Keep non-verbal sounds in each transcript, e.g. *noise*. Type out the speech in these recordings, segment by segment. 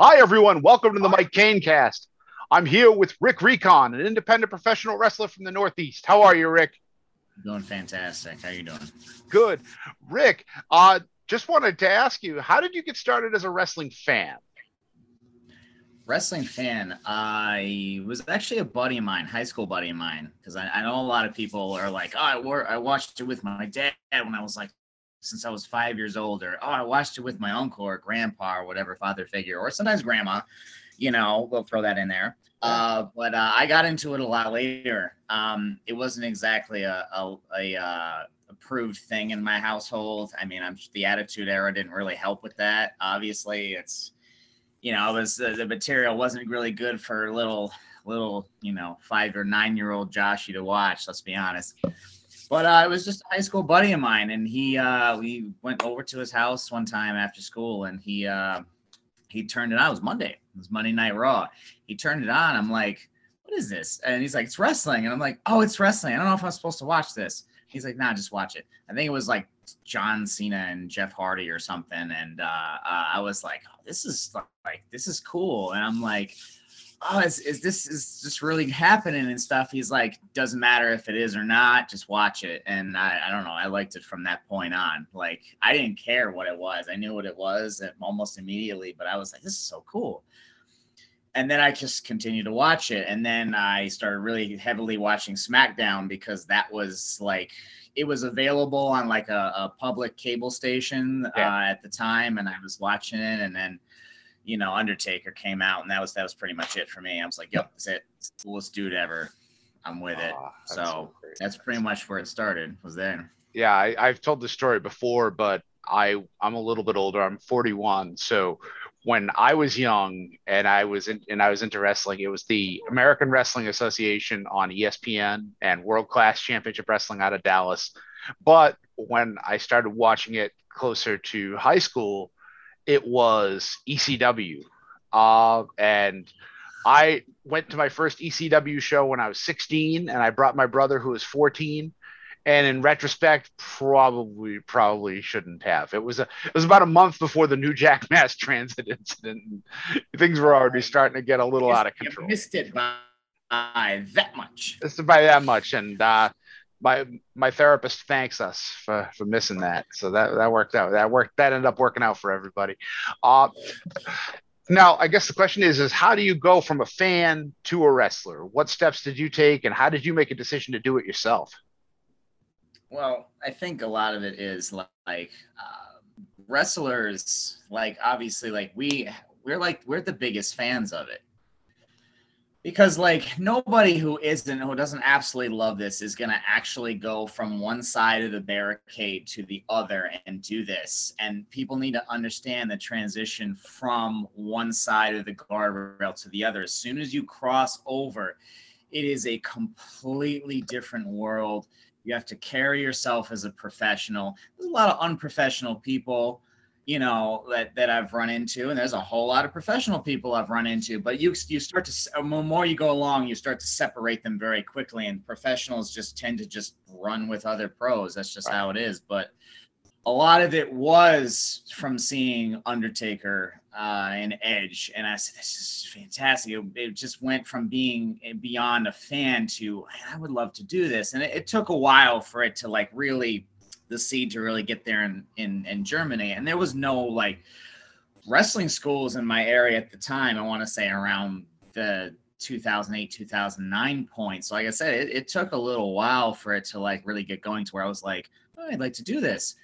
Hi, everyone. Welcome to the Mike Kane cast. I'm here with Rick Recon, an independent professional wrestler from the Northeast. How are you, Rick? Doing fantastic. How are you doing? Good. Rick, uh, just wanted to ask you, how did you get started as a wrestling fan? Wrestling fan, I was actually a buddy of mine, high school buddy of mine, because I, I, know a lot of people are like, oh, I, wore, I watched it with my dad when I was like since I was five years old, or oh, I watched it with my uncle or grandpa or whatever father figure, or sometimes grandma. You know, we'll throw that in there. Uh, but uh, I got into it a lot later. Um, it wasn't exactly a, a, a uh, approved thing in my household. I mean, I'm the Attitude Era didn't really help with that. Obviously, it's you know, it was the material wasn't really good for little little you know five or nine year old Joshy to watch. Let's be honest. But uh, it was just a high school buddy of mine, and he uh, we went over to his house one time after school, and he uh, he turned it on. It was Monday. It was Monday Night Raw. He turned it on. I'm like, what is this? And he's like, it's wrestling. And I'm like, oh, it's wrestling. I don't know if I'm supposed to watch this. He's like, nah, just watch it. I think it was like John Cena and Jeff Hardy or something. And uh, uh, I was like, oh, this is like, this is cool. And I'm like, oh, is, is this is just really happening and stuff? He's like, doesn't matter if it is or not, just watch it. And I, I don't know, I liked it from that point on. Like, I didn't care what it was. I knew what it was almost immediately, but I was like, this is so cool. And then I just continued to watch it. And then I started really heavily watching SmackDown because that was like, it was available on like a, a public cable station yeah. uh, at the time. And I was watching it. And then, you know, Undertaker came out, and that was that was pretty much it for me. I was like, "Yep, that's it, it's the coolest dude ever." I'm with it. Oh, that's so, so that's pretty much where it started. Was there? Yeah, I, I've told the story before, but I I'm a little bit older. I'm 41, so when I was young and I was in, and I was into wrestling, it was the American Wrestling Association on ESPN and World Class Championship Wrestling out of Dallas. But when I started watching it closer to high school, it was ECW. Uh, and I went to my first ECW show when I was 16, and I brought my brother who was 14. And in retrospect, probably probably shouldn't have. It was a it was about a month before the New Jack *laughs* Mass Transit incident. Things were already starting to get a little out of control. You missed it by that much. Just by that much, and uh, my my therapist thanks us for, for missing that. So that that worked out. That worked. That ended up working out for everybody. Uh, now, I guess the question is: is how do you go from a fan to a wrestler? What steps did you take, and how did you make a decision to do it yourself? Well, I think a lot of it is like uh, wrestlers. Like obviously, like we we're like we're the biggest fans of it because like nobody who isn't who doesn't absolutely love this is going to actually go from one side of the barricade to the other and do this. And people need to understand the transition from one side of the guardrail to the other. As soon as you cross over it is a completely different world. You have to carry yourself as a professional. There's a lot of unprofessional people you know that that I've run into, and there's a whole lot of professional people I've run into. But you you start to the more you go along, you start to separate them very quickly, and professionals just tend to just run with other pros. That's just how it is. But a lot of it was from seeing Undertaker uh, and Edge, and I said, "This is fantastic." It, it, just went from being beyond a fan to, "I would love to do this," and it, it took a while for it to like really the seed to really get there in, in, in Germany. And there was no like wrestling schools in my area at the time. I want to say around the 2008, 2009 point. So like I said, it, it took a little while for it to like really get going to where I was like, oh, I'd like to do this.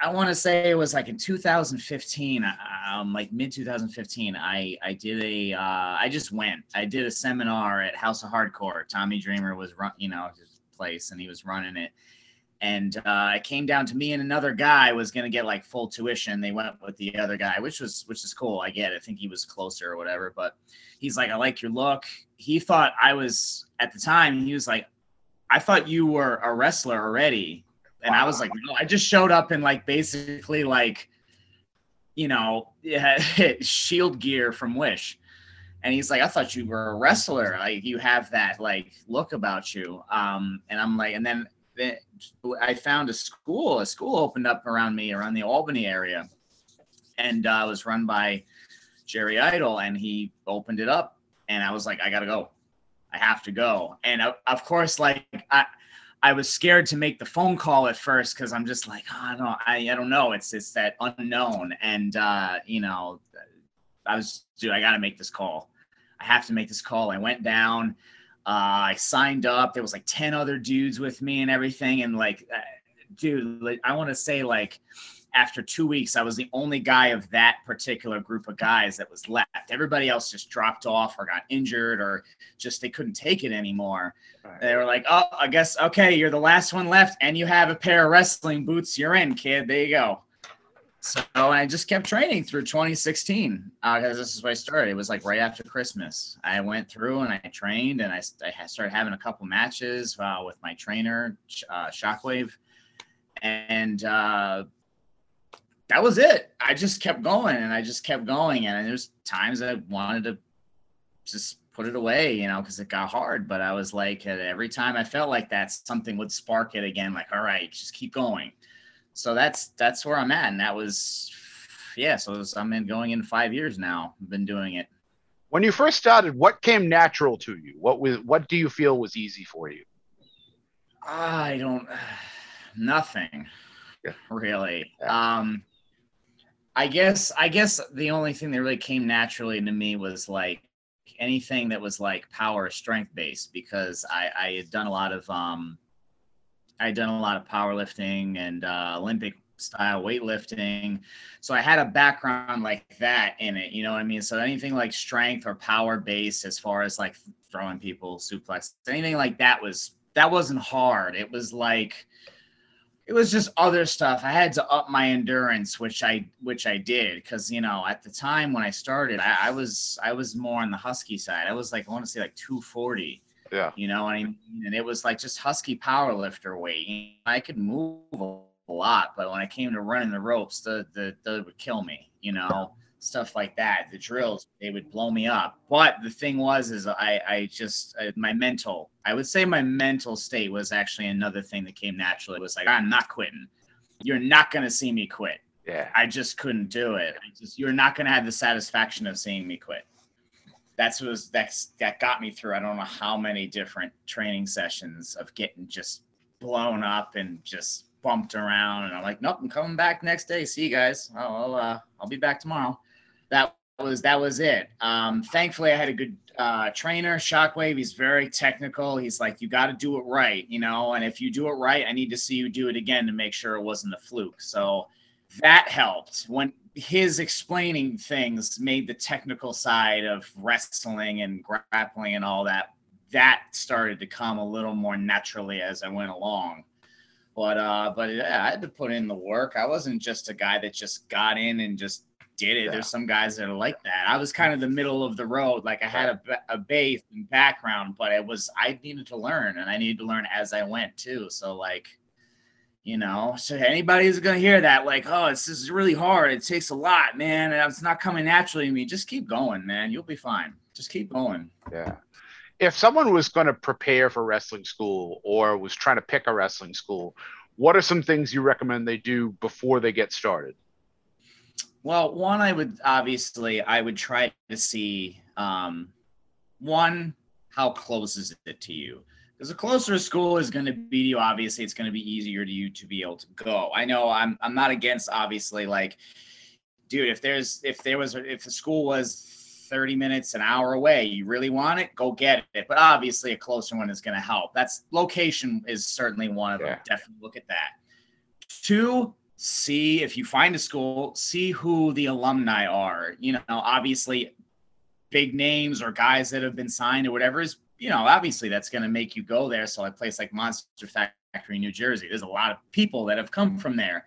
I want to say it was like in 2015, um, like mid 2015. I I did a uh, I just went. I did a seminar at House of Hardcore. Tommy Dreamer was run, you know, his place, and he was running it and uh, it came down to me and another guy was going to get like full tuition. They went with the other guy which was which is cool. I get it. i think he was closer or whatever but he's like i like your look. He thought i was at the time he was like i thought you were a wrestler already. And wow. i was like no i just showed up in like basically like you know *laughs* shield gear from wish. And he's like i thought you were a wrestler. Like you have that like look about you. Um and i'm like and then I found a school. A school opened up around me, around the Albany area, and uh, was run by Jerry Idol, and he opened it up, and I was like, I gotta go, I have to go, and uh, of course, like I. I was scared to make the phone call at first because I'm just like, oh, no, I, I don't know. It's it's that unknown, and uh, you know, I was, dude, I got to make this call. I have to make this call. I went down. Uh, I signed up. There was like ten other dudes with me and everything, and like, uh, dude, like, I want to say like after two weeks, I was the only guy of that particular group of guys that was left. Everybody else just dropped off or got injured or just they couldn't take it anymore. Right. They were like, oh, I guess, okay, you're the last one left and you have a pair of wrestling boots. You're in, kid. There you go. So I just kept training through 2016 because uh, this is where I started. It was like right after Christmas. I went through and I trained and I, I started having a couple matches uh, with my trainer, uh, Shockwave. And uh, that was it. I just kept going and I just kept going. And there's times I wanted to just put it away, you know, because it got hard. But I was like, every time I felt like that, something would spark it again. Like, all right, just keep going. So that's that's where I'm at, and that was, yeah. So was, I'm in going in five years now. I've been doing it. When you first started, what came natural to you? What was what do you feel was easy for you? I don't, *sighs* nothing, yeah. really. Yeah. Um, I guess I guess the only thing that really came naturally to me was like anything that was like power strength based because I, I had done a lot of um I had done a lot of powerlifting and uh, Olympic style weightlifting. So I had a background like that in it, you know what I mean? So anything like strength or power based as far as like throwing people suplex, anything like that was that wasn't hard. It was like it was just other stuff. I had to up my endurance, which I which I did because you know at the time when I started, I, I, was I was more on the husky side. I was like I want to say like 240. Yeah. You know what I mean? And it was like just husky power lifter weight. I could move a lot, but when I came to running the ropes, the the, the would kill me. You know stuff like that. The drills, they would blow me up. But the thing was, is I, I just, uh, my mental, I would say my mental state was actually another thing that came naturally. It was like, I'm not quitting. You're not going to see me quit. Yeah. I just couldn't do it. I just, you're not going to have the satisfaction of seeing me quit. That's was that's that got me through. I don't know how many different training sessions of getting just blown up and just bumped around. And I'm like, nope, I'm coming back next day. See you guys. Oh, I'll, uh, I'll be back tomorrow that was that was it. Um, thankfully, I had a good uh, trainer, Shockwave. He's very technical. He's like, you got to do it right, you know. And if you do it right, I need to see you do it again to make sure it wasn't a fluke. So that helped. When his explaining things made the technical side of wrestling and grappling and all that that started to come a little more naturally as I went along. But uh, but yeah, I had to put in the work. I wasn't just a guy that just got in and just did it. Yeah. There's some guys that are like that. I was kind of the middle of the road. Like I had a, a base and background, but it was, I needed to learn and I needed to learn as I went too. So like, you know, so anybody who's going to hear that, like, oh, this is really hard. It takes a lot, man. And it's not coming naturally to me. Just keep going, man. You'll be fine. Just keep going. Yeah. If someone was going to prepare for wrestling school or was trying to pick a wrestling school, what are some things you recommend they do before they get started? Well, one, I would obviously I would try to see um, one how close is it to you because the closer a school is going to be to you, obviously it's going to be easier to you to be able to go. I know I'm I'm not against obviously like, dude, if there's if there was if the school was 30 minutes an hour away you really want it go get it but obviously a closer one is going to help that's location is certainly one of yeah. them definitely look at that two see if you find a school, see who the alumni are. You know, obviously, big names or guys that have been signed or whatever is, you know, obviously that's going to make you go there. So, a place like Monster Factory, New Jersey, there's a lot of people that have come from there,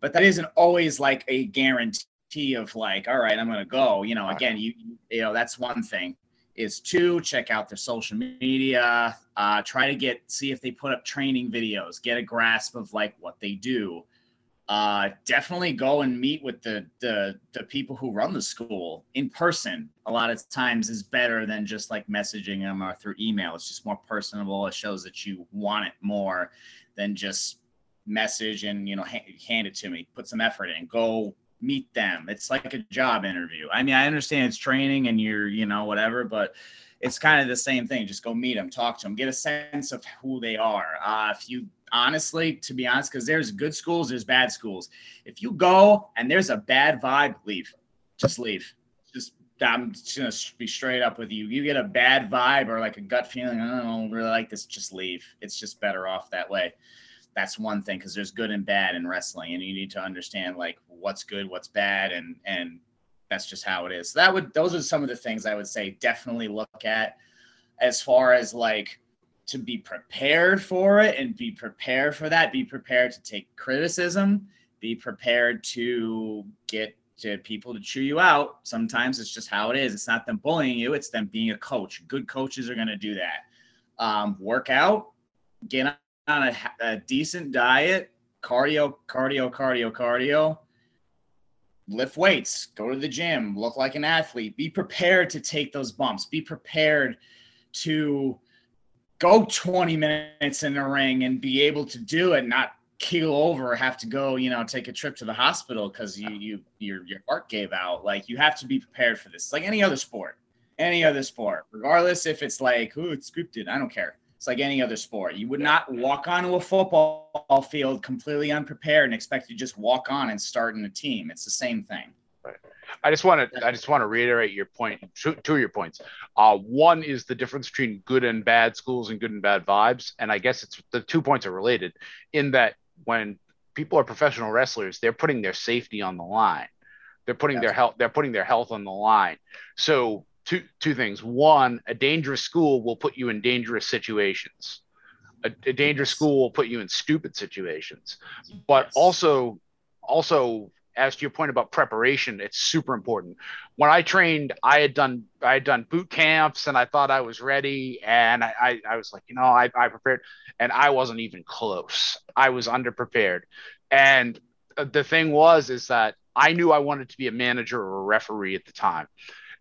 but that isn't always like a guarantee of like, all right, I'm going to go. You know, again, you you know, that's one thing. Is two, check out their social media. Uh, try to get see if they put up training videos, get a grasp of like what they do uh, definitely go and meet with the, the the people who run the school in person. A lot of times is better than just like messaging them or through email. It's just more personable. It shows that you want it more than just message and you know ha- hand it to me. Put some effort in. Go meet them. It's like a job interview. I mean, I understand it's training and you're, you know, whatever, but it's kind of the same thing. Just go meet them, talk to them, get a sense of who they are. Uh, if you honestly, to be honest, because there's good schools, there's bad schools. If you go and there's a bad vibe, leave. Just leave. Just I'm just gonna be straight up with you. You get a bad vibe or like a gut feeling, I don't really like this. Just leave. It's just better off that way that's one thing because there's good and bad in wrestling and you need to understand like what's good what's bad and and that's just how it is so that would those are some of the things i would say definitely look at as far as like to be prepared for it and be prepared for that. Be prepared to take criticism. Be prepared to get to people to chew you out. Sometimes it's just how it is. It's not them bullying you. It's them being a coach. Good coaches are going to do that. Um, work out. Get on a, a decent diet, cardio, cardio, cardio, cardio, lift weights, go to the gym, look like an athlete, be prepared to take those bumps, be prepared to go 20 minutes in the ring and be able to do it, not keel over have to go, you know, take a trip to the hospital because you you your your heart gave out. Like you have to be prepared for this. It's like any other sport. Any other sport, regardless if it's like, oh, it's scripted. I don't care. It's like any other sport. You would not walk onto a football field completely unprepared and expect to just walk on and start in a team. It's the same thing. I just want to I just want to reiterate your point. Two, two of your points. Uh, one is the difference between good and bad schools and good and bad vibes, and I guess it's the two points are related in that when people are professional wrestlers, they're putting their safety on the line. They're putting That's their health. They're putting their health on the line. So two two things. One, a dangerous school will put you in dangerous situations. A, a dangerous school will put you in stupid situations. But yes. also, also as to your point about preparation, it's super important. When I trained, I had done I had done boot camps and I thought I was ready. And I, I, I was like, you know, I, I prepared and I wasn't even close. I was underprepared. And the thing was is that I knew I wanted to be a manager or a referee at the time.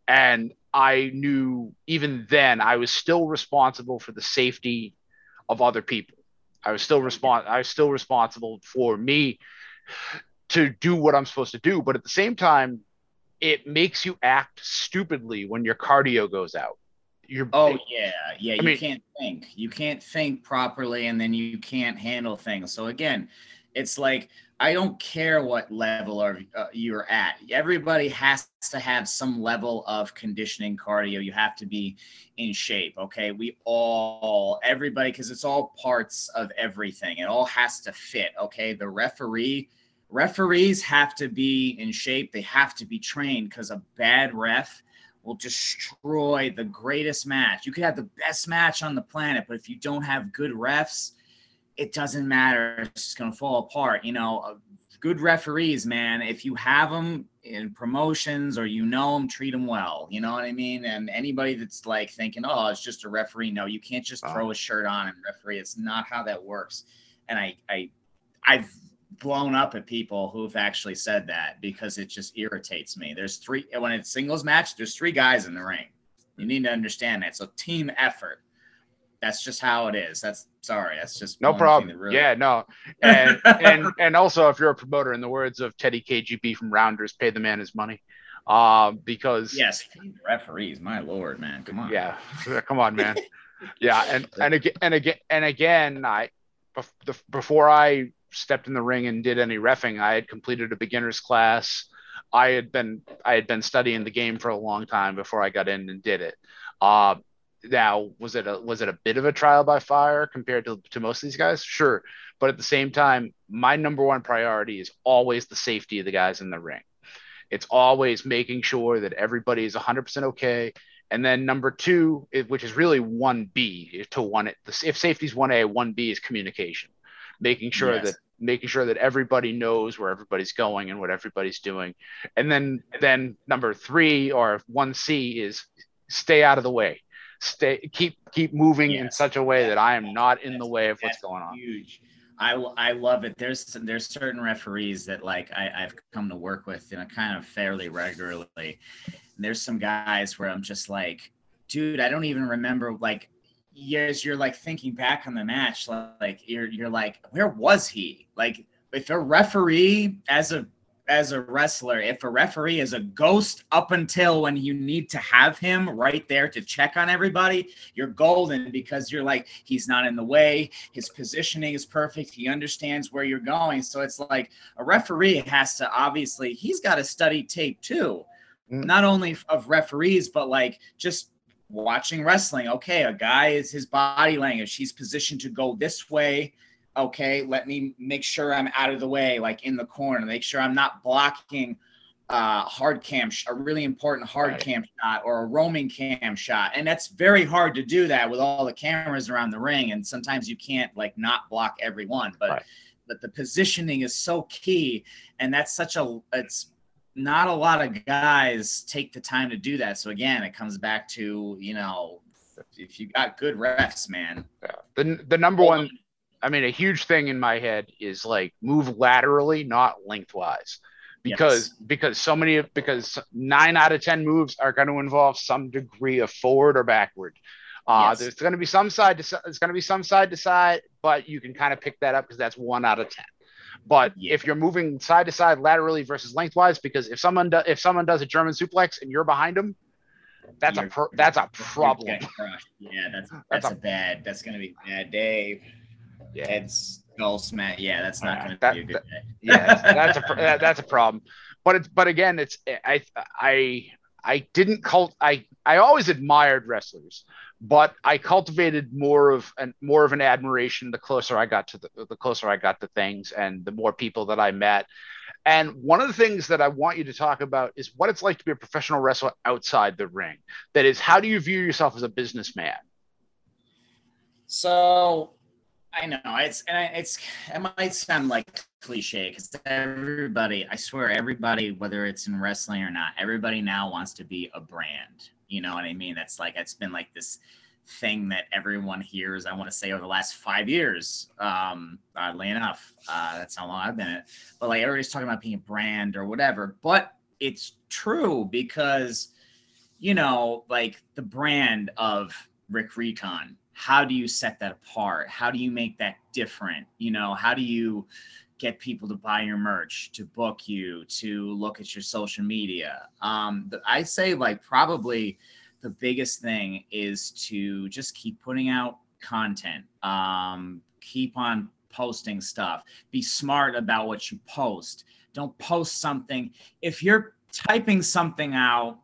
And I knew even then I was still responsible for the safety of other people. I was still respon- I was still responsible for me to do what I'm supposed to do. But at the same time, it makes you act stupidly when your cardio goes out. You're, oh yeah, yeah. I you mean, can't think. You can't think properly, and then you can't handle things. So again, it's like I don't care what level of uh, you're at. Everybody has to have some level of conditioning cardio. You have to be in shape. Okay. We all, everybody, because it's all parts of everything. It all has to fit. Okay. The referee, referees have to be in shape. They have to be trained because a bad ref will destroy the greatest match. You could have the best match on the planet, but if you don't have good refs, it doesn't matter. It's just going to fall apart. You know, uh, good referees, man, if you have them in promotions or you know them, treat them well. You know what I mean? And anybody that's like thinking, oh, it's just a referee. No, you can't just throw a shirt on and referee. It's not how that works. And I, I, I've blown up at people who've actually said that because it just irritates me. There's three when it's singles match, there's three guys in the ring. You need to understand that. It's a team effort that's just how it is. That's sorry. That's just no problem. Really... Yeah, no. *laughs* And and and also, if you're a promoter, in the words of Teddy KGB from Rounders, pay the man his money. Um, because yes, referees, my lord, man, come on. Yeah, come on, man. *laughs* yeah, and and again and again and again, I before I stepped in the ring and did any refing, I had completed a beginner's class. I had been I had been studying the game for a long time before I got in and did it. Uh, now, was it a was it a bit of a trial by fire compared to, to most of these guys? Sure. But at the same time, my number one priority is always the safety of the guys in the ring. It's always making sure that everybody is 100% okay. And then number two, which is really 1B to one, if safety is 1A, 1B is communication, making sure yes. that making sure that everybody knows where everybody's going and what everybody's doing. And then then number three or 1C is stay out of the way stay keep keep moving yes. in such a way that I am not in the way of what's going on. Huge. I, I love it. There's there's certain referees that like I, I've come to work with, you know, kind of fairly regularly. And there's some guys where I'm just like, dude, I don't even remember like years you're like thinking back on the match, like you're you're like, where was he? Like if a referee as a as a wrestler, if a referee is a ghost up until when you need to have him right there to check on everybody, you're golden because you're like, he's not in the way. His positioning is perfect. He understands where you're going. So it's like a referee has to obviously, he's got to study tape too, mm. not only of referees, but like just watching wrestling. Okay, a guy is his body language. He's positioned to go this way okay, let me make sure I'm out of the way, like in the corner, make sure I'm not blocking uh, hard cam, a really important hard right. cam shot or a roaming cam shot. And that's very hard to do that with all the cameras around the ring. And sometimes you can't like not block everyone, but, right. but the positioning is so key. And that's such a, it's, not a lot of guys take the time to do that. So again, it comes back to, you know, if you got good refs, man. Yeah. The, the number one I mean, a huge thing in my head is like move laterally, not lengthwise, because yes. because so many of because nine out of ten moves are going to involve some degree of forward or backward. Uh, yes. There's going to be some side to there's going to be some side to side, but you can kind of pick that up because that's one out of ten. But yeah. if you're moving side to side laterally versus lengthwise, because if someone do, if someone does a German suplex and you're behind them, that's you're, a pro- that's a problem. Yeah, that's that's, *laughs* that's a, a, bad. That's going to be a bad day yeah. heads skull smash. Yeah, that's not uh, going to be a good day. yeah, that's *laughs* a that's a problem. But it's but again, it's I I I didn't cult I I always admired wrestlers, but I cultivated more of an more of an admiration the closer I got to the the closer I got to things and the more people that I met. And one of the things that I want you to talk about is what it's like to be a professional wrestler outside the ring. That is, how do you view yourself as a businessman? So I know it's and it's it might sound like cliche because everybody, I swear, everybody, whether it's in wrestling or not, everybody now wants to be a brand. You know what I mean? That's like it's been like this thing that everyone hears. I want to say over the last five years. Um, oddly enough, uh, that's how long I've been it. But like everybody's talking about being a brand or whatever. But it's true because you know, like the brand of Rick Recon how do you set that apart? How do you make that different? You know, how do you get people to buy your merch, to book you, to look at your social media? Um, I say like probably the biggest thing is to just keep putting out content. Um, keep on posting stuff. Be smart about what you post. Don't post something if you're typing something out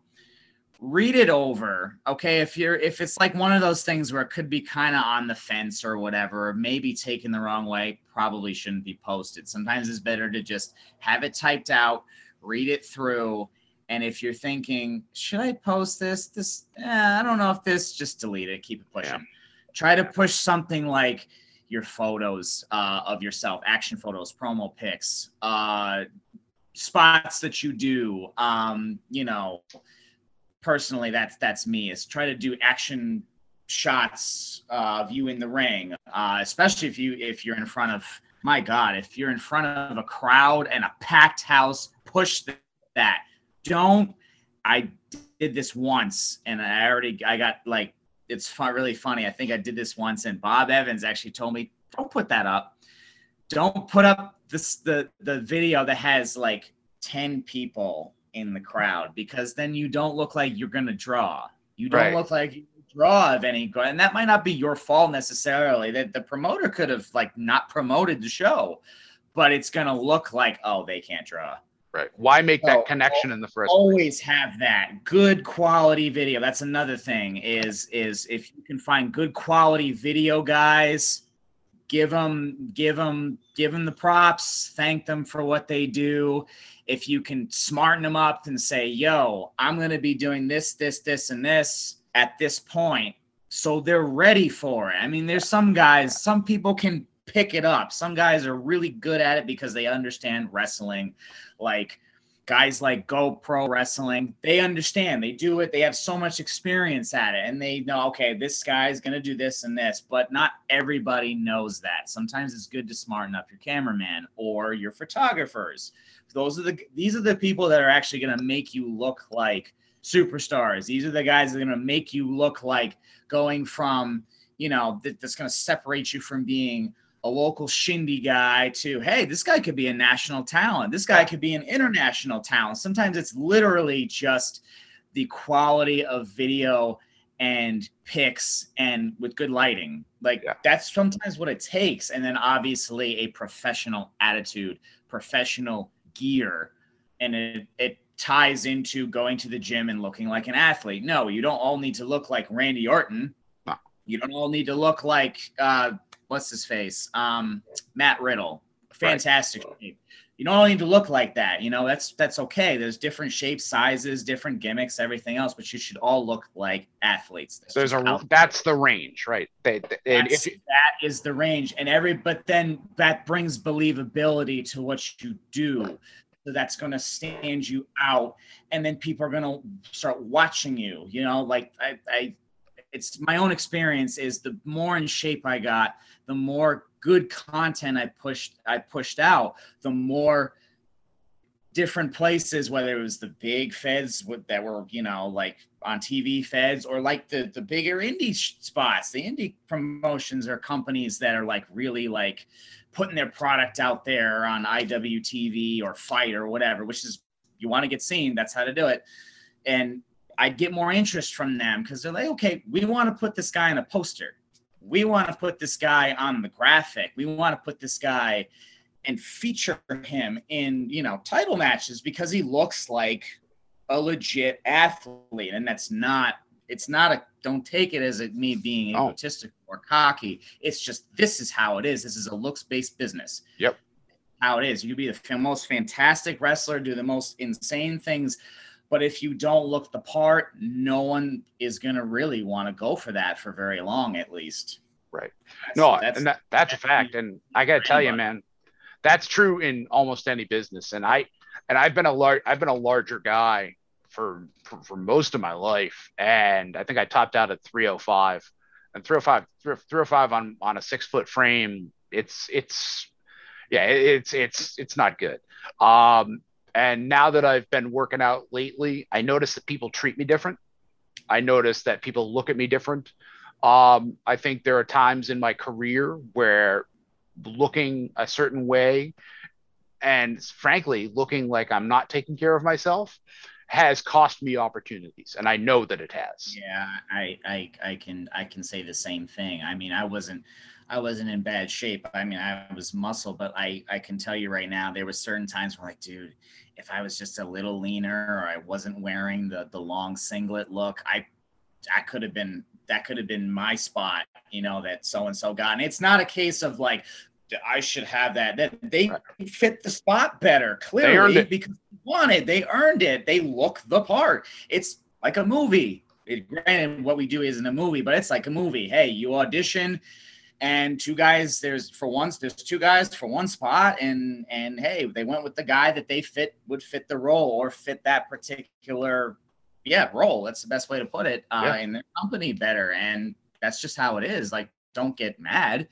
read it over okay if you're if it's like one of those things where it could be kind of on the fence or whatever maybe taken the wrong way probably shouldn't be posted sometimes it's better to just have it typed out read it through and if you're thinking should i post this this eh, i don't know if this just delete it keep it pushing yeah. try to push something like your photos uh, of yourself action photos promo pics uh, spots that you do um, you know personally, that's that's me. Is try to do action shots uh, of you in the ring, uh, especially if you if you're in front of my God, if you're in front of a crowd and a packed house, push that. Don't. I did this once, and I already I got like it's fun, really funny. I think I did this once, and Bob Evans actually told me, "Don't put that up. Don't put up this the the video that has like ten people in the crowd because then you don't look like you're going to draw. You don't right. look like you draw of any and that might not be your fault necessarily. That the promoter could have like not promoted the show, but it's going to look like oh they can't draw. Right. Why make that connection in the first always place? have that good quality video. That's another thing is is if you can find good quality video guys, give them give them give them the props, thank them for what they do if you can smarten them up and say, yo, I'm going to be doing this, this, this, and this at this point. So they're ready for it. I mean, there's some guys, some people can pick it up. Some guys are really good at it because they understand wrestling. Like guys like GoPro Wrestling, they understand. They do it. They have so much experience at it. And they know, okay, this guy's to do this and this. But not everybody knows that. Sometimes it's good to smarten up your cameraman or your photographers those are the these are the people that are actually to make you look like superstars. These are the guys that are going to make you look like going from you know that, that's going to separate you from being a local shindy guy to hey this guy could be a national talent. This guy could be an international talent. Sometimes it's literally just the quality of video and pics and with good lighting. Like Yeah. that's sometimes what it takes. And then obviously a professional attitude professional gear. And it, it ties into going to the gym and looking like an athlete. No you don't all need to look like randy orton. You don't all need to look like uh what's his face? Um matt riddle. Fantastic shape. You don't need to look like that you know? That's that's okay. There's different shapes sizes different gimmicks everything else but you should all look like athletes. That's There's a that's the range, right? They, they- if that is the range and every but then that brings believability to what you do. So that's going to stand you out and then people are going to start watching you you know? Like I, I it's my own experience is the more in shape i got the more good content i pushed i pushed out the more different places whether it was the big feds that were you know like on tv feds or like the the bigger indie spots the indie promotions or companies that are like really like putting their product out there on iwtv or FITE or whatever which is you want to get seen that's how to do it. And i'd get more interest from them because they're like okay we want to put this guy in a poster. We want to put this guy on the graphic. We want to put this guy and feature him in you know title matches because he looks like a legit athlete. And that's not it's not a don't take it as it me being Oh. egotistic or cocky. It's just this is how it is. This is a looks based business. Yep. how it is. You could be the most fantastic wrestler do the most insane things but if you don't look the part no one is going to really want to go for that for very long at least Right. That's- no, that's- and that, that's a fact. And I got to tell you, man, that's true in almost any business. And I, and I've been a large, I've been a larger guy for, for, for most of my life. And I think I topped out at 305 and 305, 305 on, on a six foot frame. It's, it's, yeah, it's, it's, it's not good. Um, and now that I've been working out lately, I notice that people treat me different. I notice that people look at me different. Um, I think there are times in my career where looking a certain way and frankly looking like I'm not taking care of myself has cost me opportunities and I know that it has. Yeah, I, I I can I can say the same thing. I mean, I wasn't I wasn't in bad shape. I mean, I was muscle, but I I can tell you right now, there were certain times where like, dude, if I was just a little leaner or I wasn't wearing the the long singlet look, I I could have been that could have been my spot, you know, that so and so got. And it's not a case of like I should have that. That they Right. fit the spot better, clearly, it. because they wanted, they earned it, they look the part. It's like a movie. It, granted, what we do isn't a movie, but it's like a movie. Hey, you audition, and two guys. There's for once. There's two guys for one spot, and and hey, they went with the guy that they fit would fit the role or fit that particular yeah role. That's the best way to put it. Uh, Yeah. in their company better, and that's just how it is. Like, don't get mad.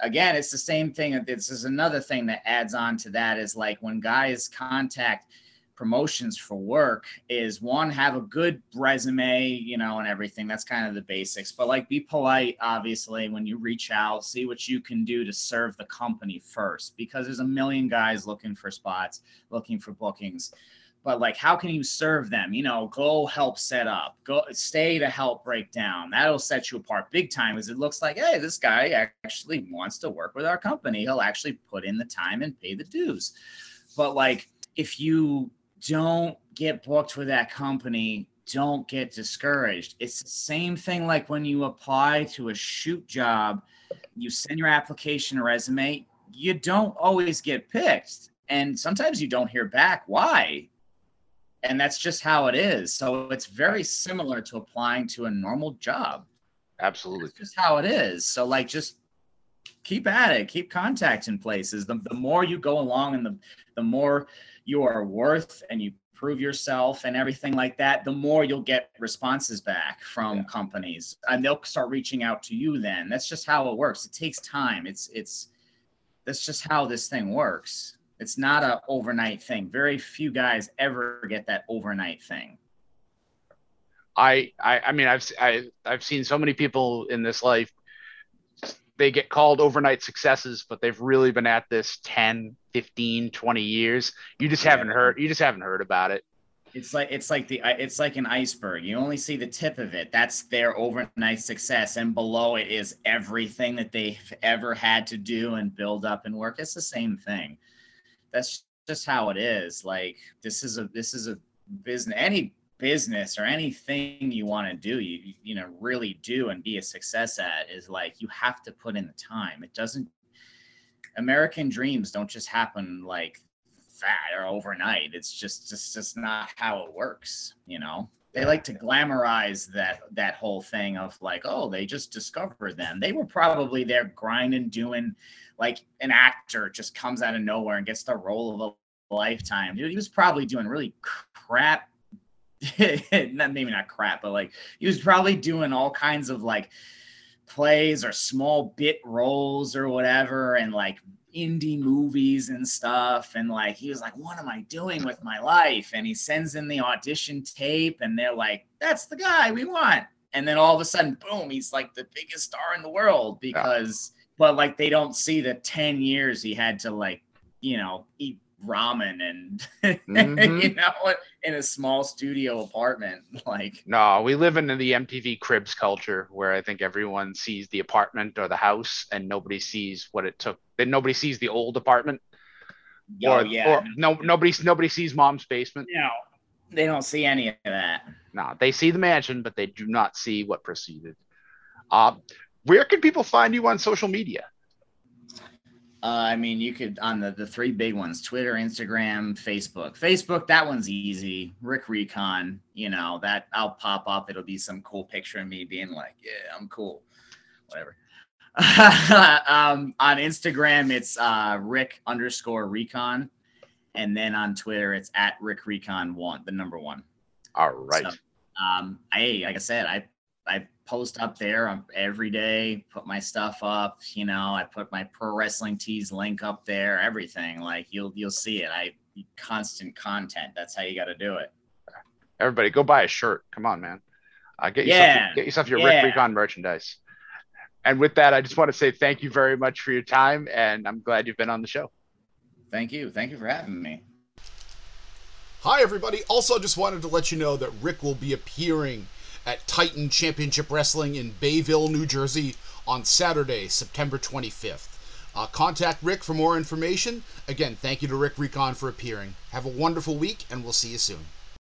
Again, it's the same thing. This is another thing that adds on to that is like when guys contact promotions for work is one have a good resume you know and everything. That's kind of the basics. But like be polite obviously when you reach out see what you can do to serve the company first because there's a million guys looking for spots looking for bookings but like how can you serve them? You know go help set up. Go stay to help break down. That'll set you apart big time as it looks like hey this guy actually wants to work with our company. He'll actually put in the time and pay the dues. But like if you don't get booked with that company don't get discouraged. It's the same thing like when you apply to a shoot job you send your application or resume you don't always get picked and sometimes you don't hear back. Why and that's just how it is. So it's very similar to applying to a normal job. Absolutely. that's just how it is. So like just keep at it keep contacting places. The, the more you go along and the, the more you are worth and you prove yourself and everything like that the more you'll get responses back from Yeah. companies and they'll start reaching out to you then. That's just how it works. It takes time. It's it's that's just how this thing works it's not a overnight thing very few guys ever get that overnight thing I, I, I mean, I've, I, I've seen so many people in this life they get called overnight successes, but they've really been at this 10, 15, 20 years. You just haven't heard you just haven't heard about it. It's like it's like the it's like an iceberg. You only see the tip of it. That's their overnight success, and below it is everything that they've ever had to do and build up and work. It's the same thing. That's just how it is. Like this is a this is a business. Any business or anything you want to do, you you know really do and be a success at is like you have to put in the time. It doesn't. American dreams don't just happen like that or overnight. It's just just just not how it works. You know they like to glamorize that that whole thing of like oh they just discovered them. They were probably there grinding doing like an actor just comes out of nowhere and gets the role of a lifetime. Dude he was probably doing really crap. *laughs* Not maybe not crap but like he was probably doing all kinds of like plays or small bit roles or whatever and like indie movies and stuff. And like, he was like, What am I doing with my life? And he sends in the audition tape, and they're like, That's the guy we want. And then all of a sudden, boom, he's like the biggest star in the world because, yeah. but like, they don't see the 10 years he had to like, you know, eat ramen and *laughs* mm-hmm. you know in a small studio apartment *laughs* like no we live in the mtv cribs culture where i think everyone sees the apartment or the house and nobody sees what it took then nobody sees the old apartment oh, or, yeah. or no nobody nobody sees mom's basement no they don't see any of that no they see the mansion but they do not see what preceded uh, where can people find you on social media uh, I mean, you could on the the three big ones: Twitter, Instagram, Facebook. Facebook, that one's easy. Rick Recon, you know that I'll pop up. It'll be some cool picture of me being like, "Yeah, I'm cool," whatever. *laughs* um, on Instagram, it's uh, Rick underscore Recon, and then on Twitter, it's at Rick Recon one, the number one. All right. So, um, I like I said, I I post up there every day, put my stuff up. You know, I put my pro wrestling tees link up there, everything. Like you'll you'll see it. I constant content. That's how you got to do it. Everybody, go buy a shirt. Come on, man. Uh, get yourself yeah. get yourself your yeah. Rick Recon merchandise. And with that, I just want to say thank you very much for your time, and I'm glad you've been on the show. Thank you. Thank you for having me. Hi, everybody. Also, just wanted to let you know that Rick will be appearing at Titan Championship Wrestling in Bayville, New Jersey on Saturday, September 25th. Uh, contact Rick for more information. Again, thank you to Rick Recon for appearing. Have a wonderful week, and we'll see you soon.